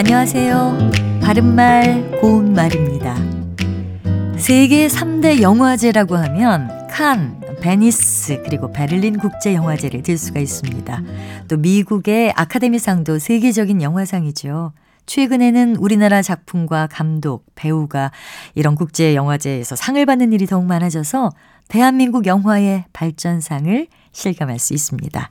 안녕하세요. 바른말 고운말입니다. 세계 3대 영화제라고 하면 칸, 베니스 그리고 베를린 국제 영화제를 들 수가 있습니다. 또 미국의 아카데미상도 세계적인 영화상이죠. 최근에는 우리나라 작품과 감독, 배우가 이런 국제 영화제에서 상을 받는 일이 더욱 많아져서 대한민국 영화의 발전상을 실감할 수 있습니다.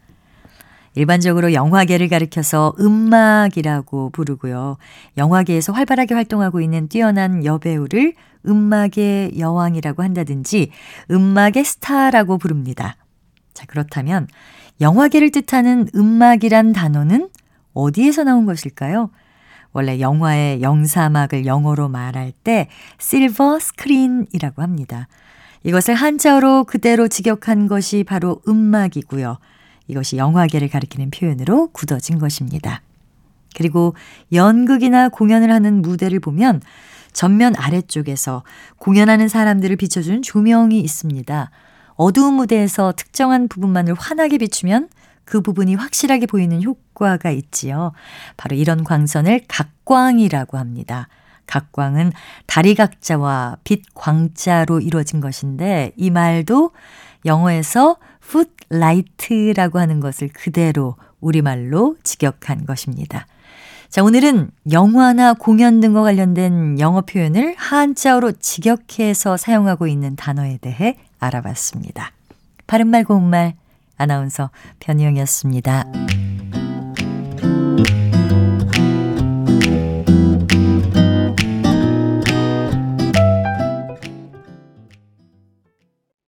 일반적으로 영화계를 가리켜서 은막이라고 부르고요. 영화계에서 활발하게 활동하고 있는 뛰어난 여배우를 은막의 여왕이라고 한다든지 은막의 스타라고 부릅니다. 자, 그렇다면 영화계를 뜻하는 은막이란 단어는 어디에서 나온 것일까요? 원래 영화의 영사막을 영어로 말할 때 silver screen이라고 합니다. 이것을 한자어로 그대로 직역한 것이 바로 은막이고요. 이것이 영화계를 가리키는 표현으로 굳어진 것입니다. 그리고 연극이나 공연을 하는 무대를 보면 전면 아래쪽에서 공연하는 사람들을 비춰주는 조명이 있습니다. 어두운 무대에서 특정한 부분만을 환하게 비추면 그 부분이 확실하게 보이는 효과가 있지요. 바로 이런 광선을 각광이라고 합니다. 각광은 다리 각자와 빛 광자로 이루어진 것인데 이 말도 영어에서 풋라이트라고 하는 것을 그대로 우리말로 직역한 것입니다. 자, 오늘은 영화나 공연 등과 관련된 영어 표현을 한자어로 직역해서 사용하고 있는 단어에 대해 알아봤습니다. 바른말 고운말 아나운서 변희영이었습니다.